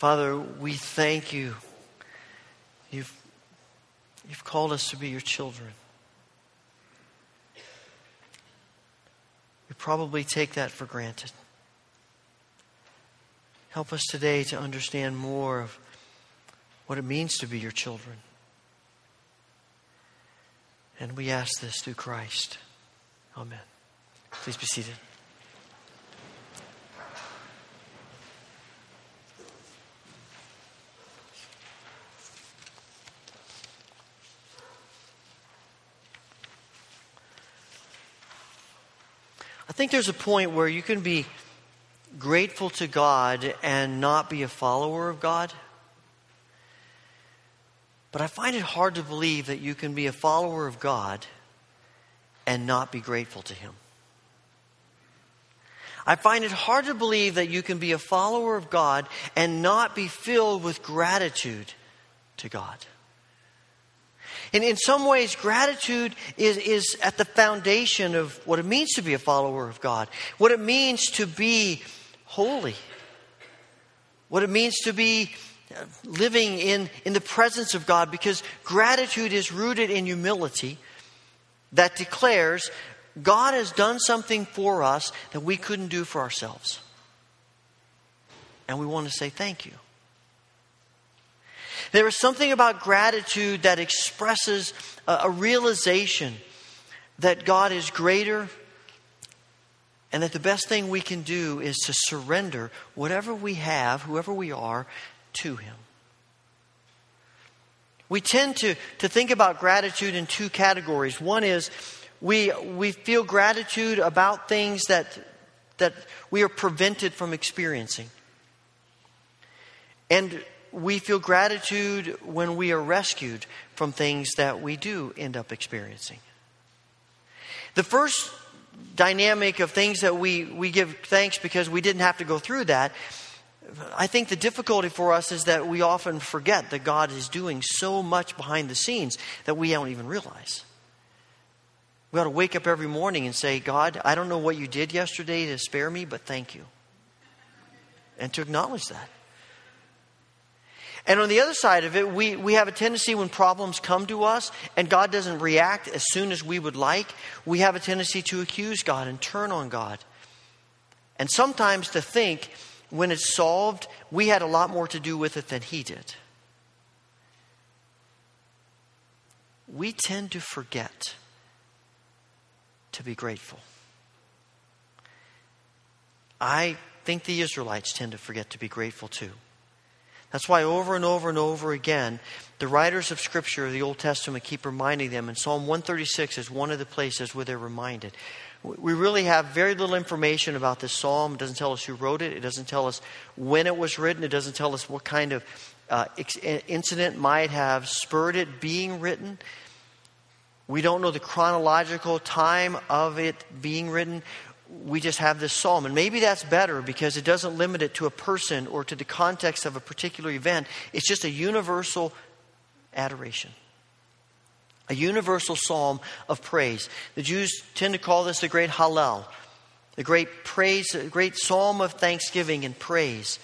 Father, we thank you. You've, you've called us to be your children. We probably take that for granted. Help us today to understand more of what it means to be your children. And we ask this through Christ. Amen. Please be seated. I think there's a point where you can be grateful to God and not be a follower of God. But I find it hard to believe that you can be a follower of God and not be grateful to Him. I find it hard to believe that you can be a follower of God and not be filled with gratitude to God. And in some ways, gratitude is, is at the foundation of what it means to be a follower of God, what it means to be holy, what it means to be uh, living in, in the presence of God because gratitude is rooted in humility that declares God has done something for us that we couldn't do for ourselves. And we want to say thank you. There is something about gratitude that expresses a, a realization that God is greater and that the best thing we can do is to surrender whatever we have, whoever we are, to Him. We tend to, to think about gratitude in two categories. One is we, we feel gratitude about things that, that we are prevented from experiencing. And we feel gratitude when we are rescued from things that we do end up experiencing. The first dynamic of things that we, we give thanks because we didn't have to go through that I think the difficulty for us is that we often forget that God is doing so much behind the scenes that we don't even realize. We ought to wake up every morning and say, God, I don't know what you did yesterday to spare me, but thank you. And to acknowledge that. And on the other side of it, we, we have a tendency when problems come to us and God doesn't react as soon as we would like, we have a tendency to accuse God and turn on God. And sometimes to think when it's solved, we had a lot more to do with it than he did. We tend to forget to be grateful. I think the Israelites tend to forget to be grateful too. That's why over and over and over again, the writers of Scripture of the Old Testament keep reminding them, and Psalm 136 is one of the places where they're reminded we really have very little information about this psalm. It doesn't tell us who wrote it. It doesn't tell us when it was written. It doesn't tell us what kind of uh, incident might have spurred it being written. We don't know the chronological time of it being written. We just have this psalm. And maybe that's better because it doesn't limit it to a person or to the context of a particular event. It's just a universal adoration a universal psalm of praise. The Jews tend to call this the great Hallel, the great praise, the great psalm of thanksgiving and praise.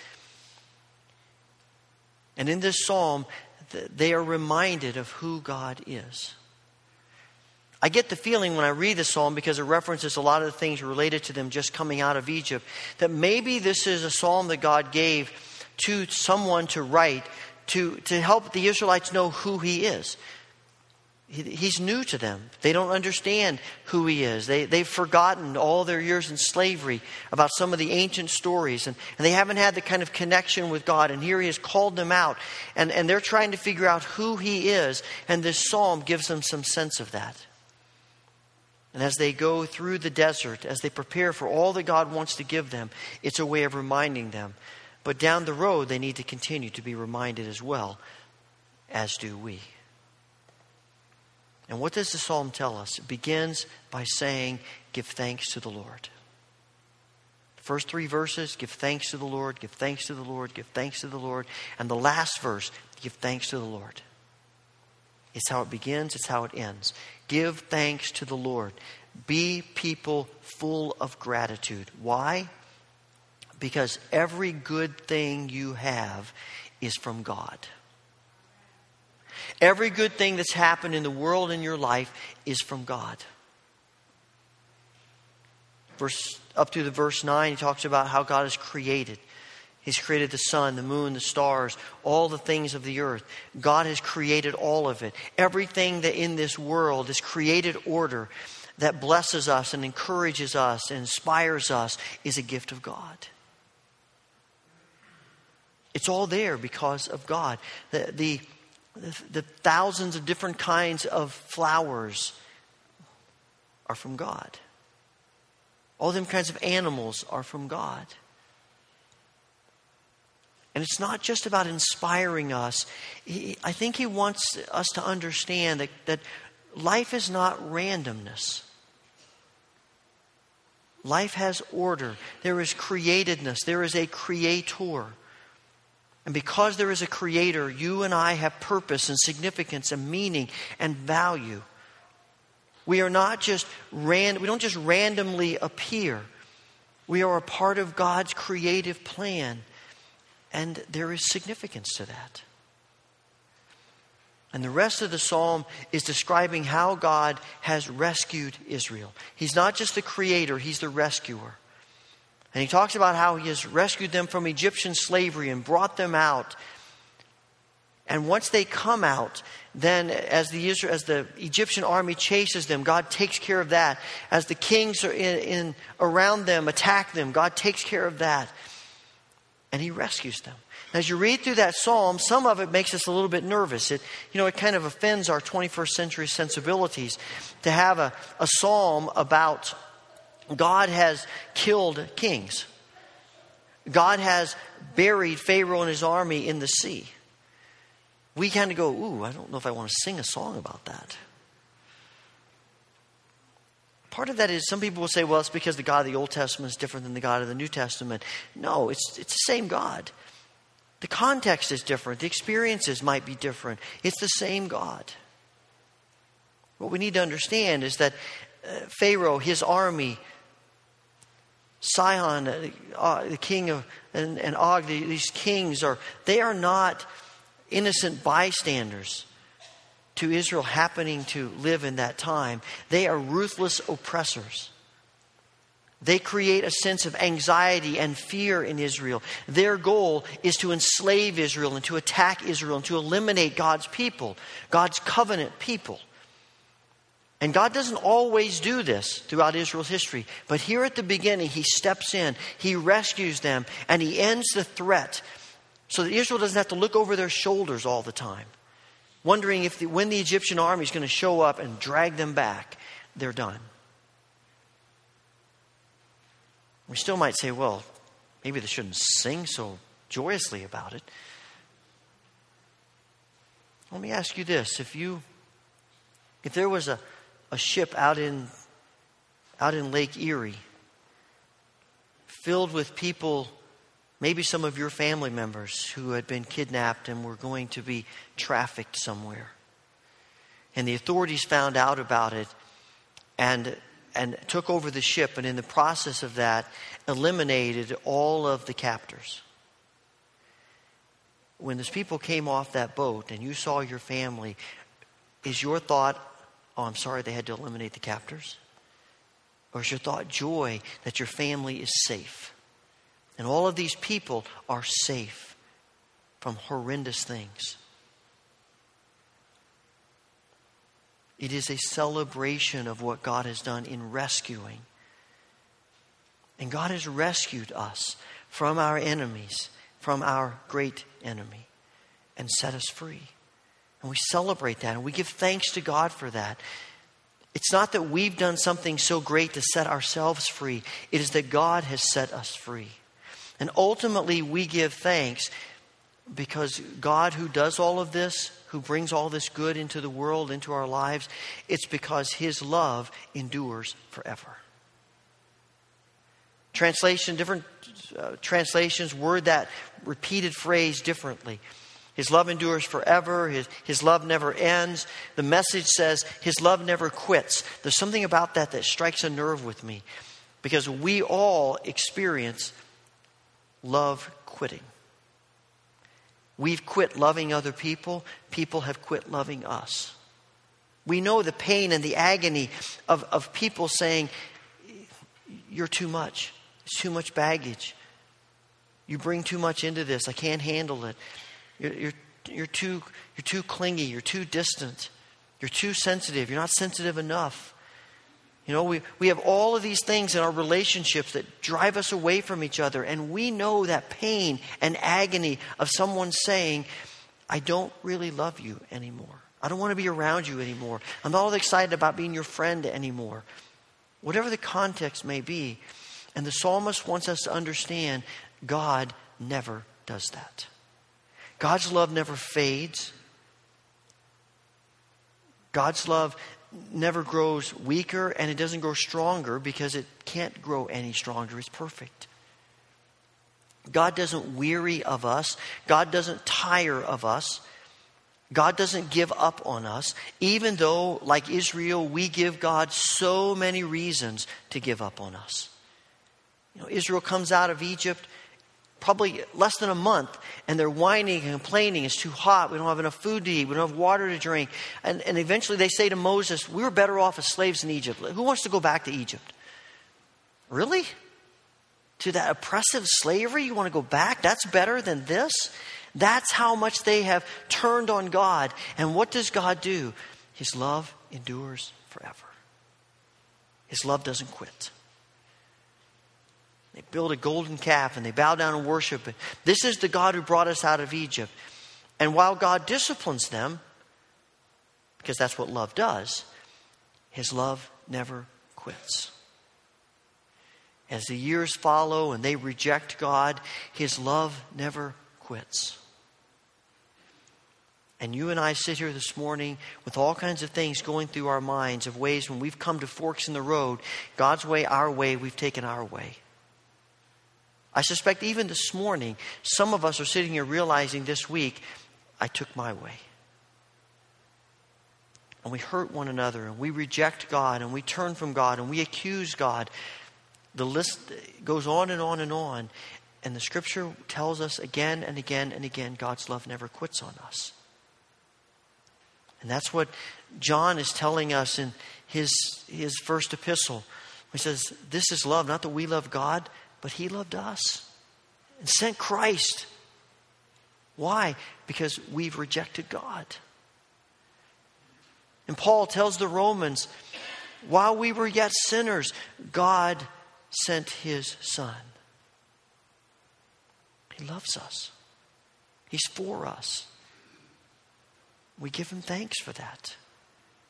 And in this psalm, they are reminded of who God is. I get the feeling when I read this psalm, because it references a lot of the things related to them just coming out of Egypt, that maybe this is a psalm that God gave to someone to write to, to help the Israelites know who He is. He's new to them. They don't understand who he is. They, they've forgotten all their years in slavery about some of the ancient stories, and, and they haven't had the kind of connection with God. And here he has called them out, and, and they're trying to figure out who he is, and this psalm gives them some sense of that. And as they go through the desert, as they prepare for all that God wants to give them, it's a way of reminding them. But down the road, they need to continue to be reminded as well, as do we. And what does the psalm tell us? It begins by saying, Give thanks to the Lord. The first three verses, give thanks to the Lord, give thanks to the Lord, give thanks to the Lord. And the last verse, give thanks to the Lord. It's how it begins, it's how it ends. Give thanks to the Lord. Be people full of gratitude. Why? Because every good thing you have is from God. Every good thing that's happened in the world in your life is from God. Verse up to the verse 9 he talks about how God has created. He's created the sun, the moon, the stars, all the things of the earth. God has created all of it. Everything that in this world is created order that blesses us and encourages us and inspires us is a gift of God. It's all there because of God. The, the, the, thousands of different kinds of flowers are from God. All them kinds of animals are from God. And it's not just about inspiring us. He, I think he wants us to understand that, that life is not randomness. Life has order. There is createdness. There is a creator. And because there is a creator, you and I have purpose and significance and meaning and value. We are not just ran, we don't just randomly appear. We are a part of God's creative plan. And there is significance to that. And the rest of the psalm is describing how God has rescued Israel. He's not just the creator, he's the rescuer. And he talks about how he has rescued them from Egyptian slavery and brought them out. And once they come out, then as the, Israel, as the Egyptian army chases them, God takes care of that. As the kings are in, in around them attack them, God takes care of that and he rescues them. As you read through that psalm, some of it makes us a little bit nervous. It, you know, it kind of offends our 21st century sensibilities to have a, a psalm about God has killed kings. God has buried Pharaoh and his army in the sea. We kind of go, ooh, I don't know if I want to sing a song about that. Part of that is some people will say, well, it's because the God of the Old Testament is different than the God of the New Testament. No, it's, it's the same God. The context is different, the experiences might be different. It's the same God. What we need to understand is that uh, Pharaoh, his army, Sihon, uh, uh, the king of, and, and Og, the, these kings are, they are not innocent bystanders to Israel happening to live in that time. They are ruthless oppressors. They create a sense of anxiety and fear in Israel. Their goal is to enslave Israel and to attack Israel and to eliminate God's people, God's covenant people. And God doesn't always do this throughout Israel's history, but here at the beginning, He steps in, He rescues them, and He ends the threat so that Israel doesn't have to look over their shoulders all the time wondering if the, when the Egyptian army is going to show up and drag them back, they're done. We still might say, well, maybe they shouldn't sing so joyously about it. Let me ask you this. If you if there was a, a ship out in out in Lake Erie filled with people Maybe some of your family members who had been kidnapped and were going to be trafficked somewhere. And the authorities found out about it and, and took over the ship, and in the process of that, eliminated all of the captors. When those people came off that boat and you saw your family, is your thought, oh, I'm sorry they had to eliminate the captors? Or is your thought joy that your family is safe? And all of these people are safe from horrendous things. It is a celebration of what God has done in rescuing. And God has rescued us from our enemies, from our great enemy, and set us free. And we celebrate that and we give thanks to God for that. It's not that we've done something so great to set ourselves free, it is that God has set us free. And ultimately, we give thanks because God, who does all of this, who brings all this good into the world, into our lives, it's because His love endures forever. Translation, different uh, translations word that repeated phrase differently. His love endures forever. His, his love never ends. The message says His love never quits. There's something about that that strikes a nerve with me because we all experience love quitting. We've quit loving other people, people have quit loving us. We know the pain and the agony of, of people saying, You're too much. It's too much baggage. You bring too much into this. I can't handle it. You're, you're, you're, too, you're too clingy. You're too distant. You're too sensitive. You're not sensitive enough. You know, we, we have all of these things in our relationships that drive us away from each other. And we know that pain and agony of someone saying, I don't really love you anymore. I don't want to be around you anymore. I'm not all excited about being your friend anymore. Whatever the context may be. And the psalmist wants us to understand God never does that. God's love never fades. God's love never grows weaker and it doesn't grow stronger because it can't grow any stronger. It's perfect. God doesn't weary of us, God doesn't tire of us. God doesn't give up on us, even though, like Israel, we give God so many reasons to give up on us. You know, Israel comes out of Egypt probably less than a month, and they're whining and complaining. It's too hot. We don't have enough food to eat. We don't have water to drink. And, and eventually they say to Moses, We were better off as slaves in Egypt. Who wants to go back to Egypt? Really? To that oppressive slavery? You want to go back? That's better than this? That's how much they have turned on God. And what does God do? His love endures forever. His love doesn't quit. They build a golden calf and they bow down and worship it. This is the God who brought us out of Egypt. And while God disciplines them, because that's what love does, his love never quits. As the years follow and they reject God, his love never quits. And you and I sit here this morning with all kinds of things going through our minds of ways when we've come to forks in the road, God's way, our way, we've taken our way. I suspect even this morning, some of us are sitting here realizing this week, I took my way. And we hurt one another, and we reject God, and we turn from God, and we accuse God. The list goes on and on and on. And the scripture tells us again and again and again God's love never quits on us. And that's what John is telling us in his, his first epistle. He says, This is love, not that we love God, but He loved us and sent Christ. Why? Because we've rejected God. And Paul tells the Romans, while we were yet sinners, God sent His Son. He loves us, He's for us. We give Him thanks for that.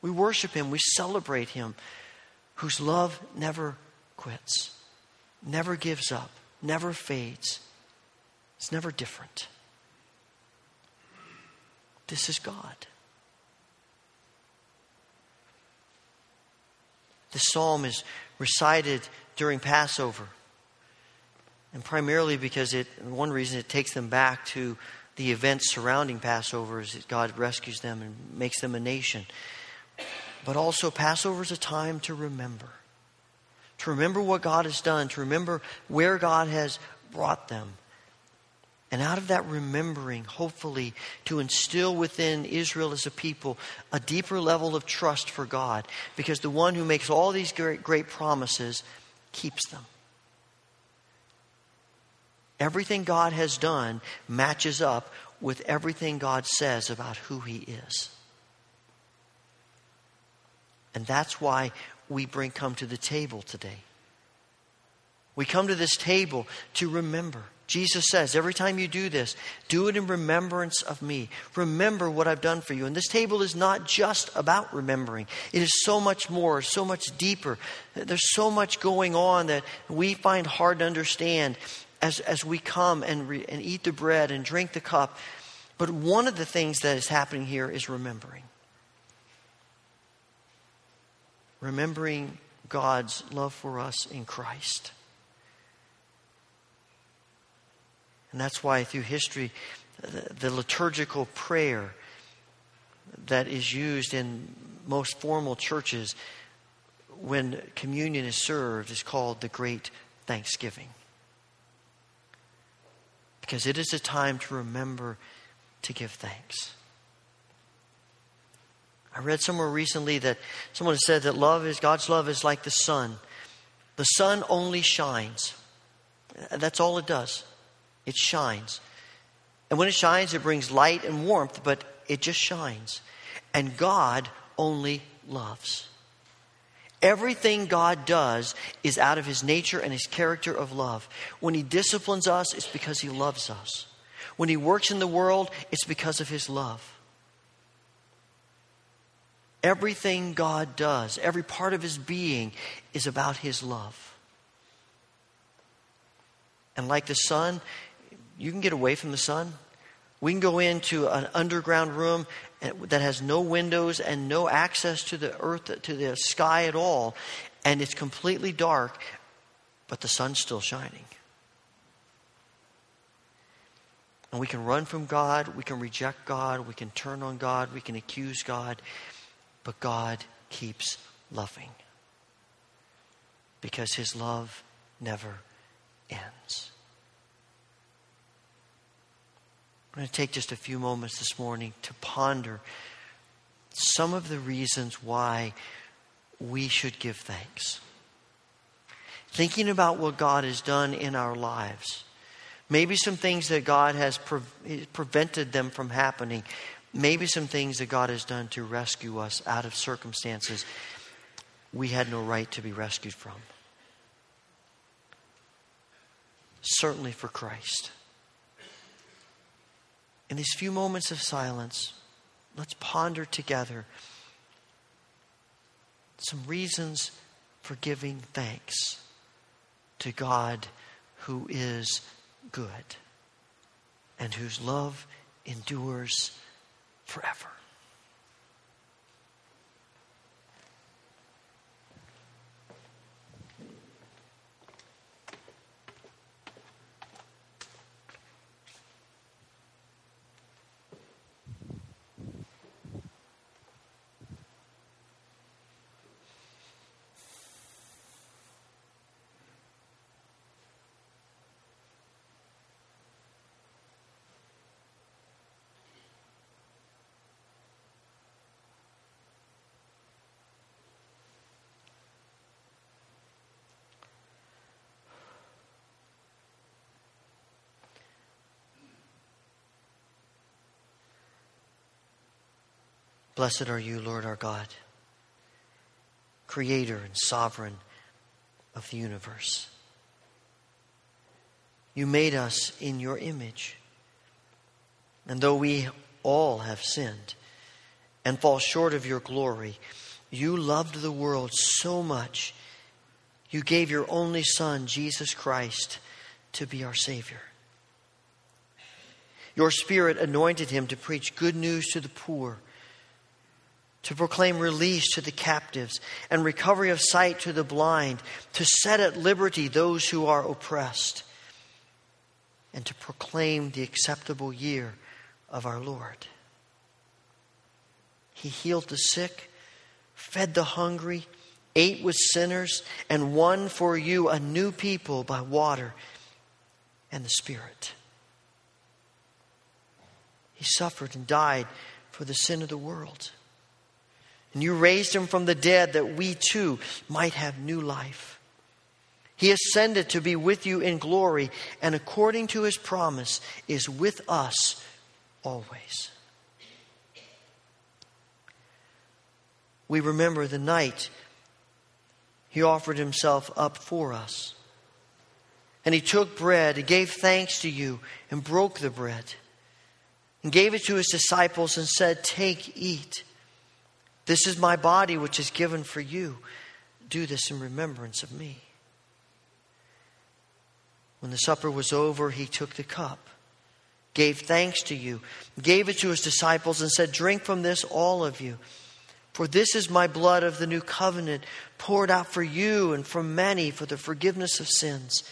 We worship Him, we celebrate Him, whose love never quits never gives up, never fades. It's never different. This is God. The psalm is recited during Passover. And primarily because it, one reason it takes them back to the events surrounding Passover is that God rescues them and makes them a nation. But also, Passover is a time to remember to remember what God has done, to remember where God has brought them. And out of that remembering, hopefully, to instill within Israel as a people a deeper level of trust for God, because the one who makes all these great, great promises keeps them. Everything God has done matches up with everything God says about who He is. And that's why we bring come to the table today. We come to this table to remember. Jesus says, every time you do this, do it in remembrance of me. Remember what I've done for you. And this table is not just about remembering, it is so much more, so much deeper. There's so much going on that we find hard to understand as, as we come and, re, and eat the bread and drink the cup. But one of the things that is happening here is remembering. Remembering God's love for us in Christ. And that's why, through history, the, liturgical prayer that is used in most formal churches when communion is served is called the Great Thanksgiving. because it is a time to remember to give thanks. I read somewhere recently that someone said that love is God's love is like the sun. The sun only shines. That's all it does. It shines. And when it shines, it brings light and warmth, but it just shines. And God only loves. Everything God does is out of his nature and his character of love. When he disciplines us, it's because he loves us. When he works in the world, it's because of his love. Everything God does, every part of his being, is about his love. And like the sun, you can get away from the sun. We can go into an underground room that has no windows and no access to the earth, to the sky at all, and it's completely dark, but the sun's still shining. And we can run from God, we can reject God, we can turn on God, we can accuse God, but God keeps loving because his love never ends. I'm going to take just a few moments this morning to ponder some of the reasons why we should give thanks. Thinking about what God has done in our lives. Maybe some things that God has pre- prevented them from happening. Maybe some things that God has done to rescue us out of circumstances we had no right to be rescued from. Certainly for Christ in these few moments of silence, let's ponder together some reasons for giving thanks to God who is good and whose love endures forever. Blessed are you, Lord our God, creator and sovereign of the universe. You made us in your image. And though we all have sinned and fall short of your glory, you loved the world so much, you gave your only Son, Jesus Christ, to be our Savior. Your Spirit anointed him to preach good news to the poor to proclaim release to the captives and recovery of sight to the blind, to set at liberty those who are oppressed, and to proclaim the acceptable year of our Lord. He healed the sick, fed the hungry, ate with sinners, and won for you a new people by water and the Spirit. He suffered and died for the sin of the world and you raised him from the dead that we too might have new life. He ascended to be with you in glory, and according to his promise, is with us always. We remember the night he offered himself up for us. And he took bread and gave thanks to you and broke the bread and gave it to his disciples and said, Take, eat. This is my body, which is given for you. Do this in remembrance of me. When the supper was over, he took the cup, gave thanks to you, gave it to his disciples, and said, Drink from this, all of you. For this is my blood of the new covenant, poured out for you and for many for the forgiveness of sins.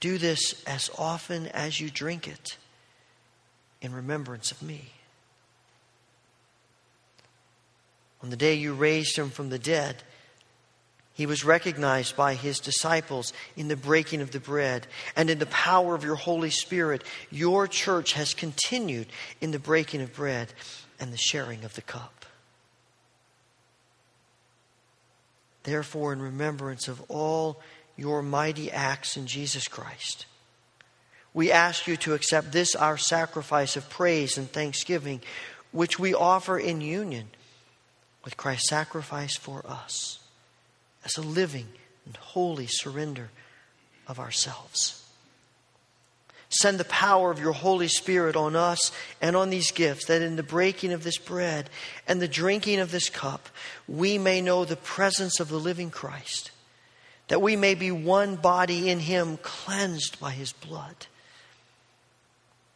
Do this as often as you drink it in remembrance of me. On the day you raised him from the dead, He was recognized by his disciples in the breaking of the bread. And in the power of your Holy Spirit, your church has continued in the breaking of bread and the sharing of the cup. Therefore, in remembrance of all your mighty acts in Jesus Christ, we ask you to accept this, our sacrifice of praise and thanksgiving, which we offer in union with Christ's sacrifice for us as a living and holy surrender of ourselves. Send the power of your Holy Spirit on us and on these gifts, that in the breaking of this bread and the drinking of this cup, we may know the presence of the living Christ, that we may be one body in Him, cleansed by His blood,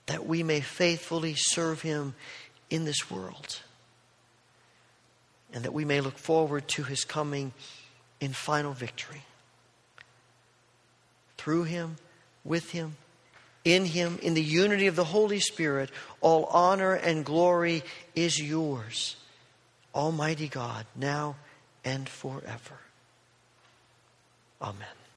that we may faithfully serve Him in this world, and that we may look forward to His coming in final victory. Through him, with him, in him, in the unity of the Holy Spirit, all honor and glory is yours, Almighty God, now and forever. Amen.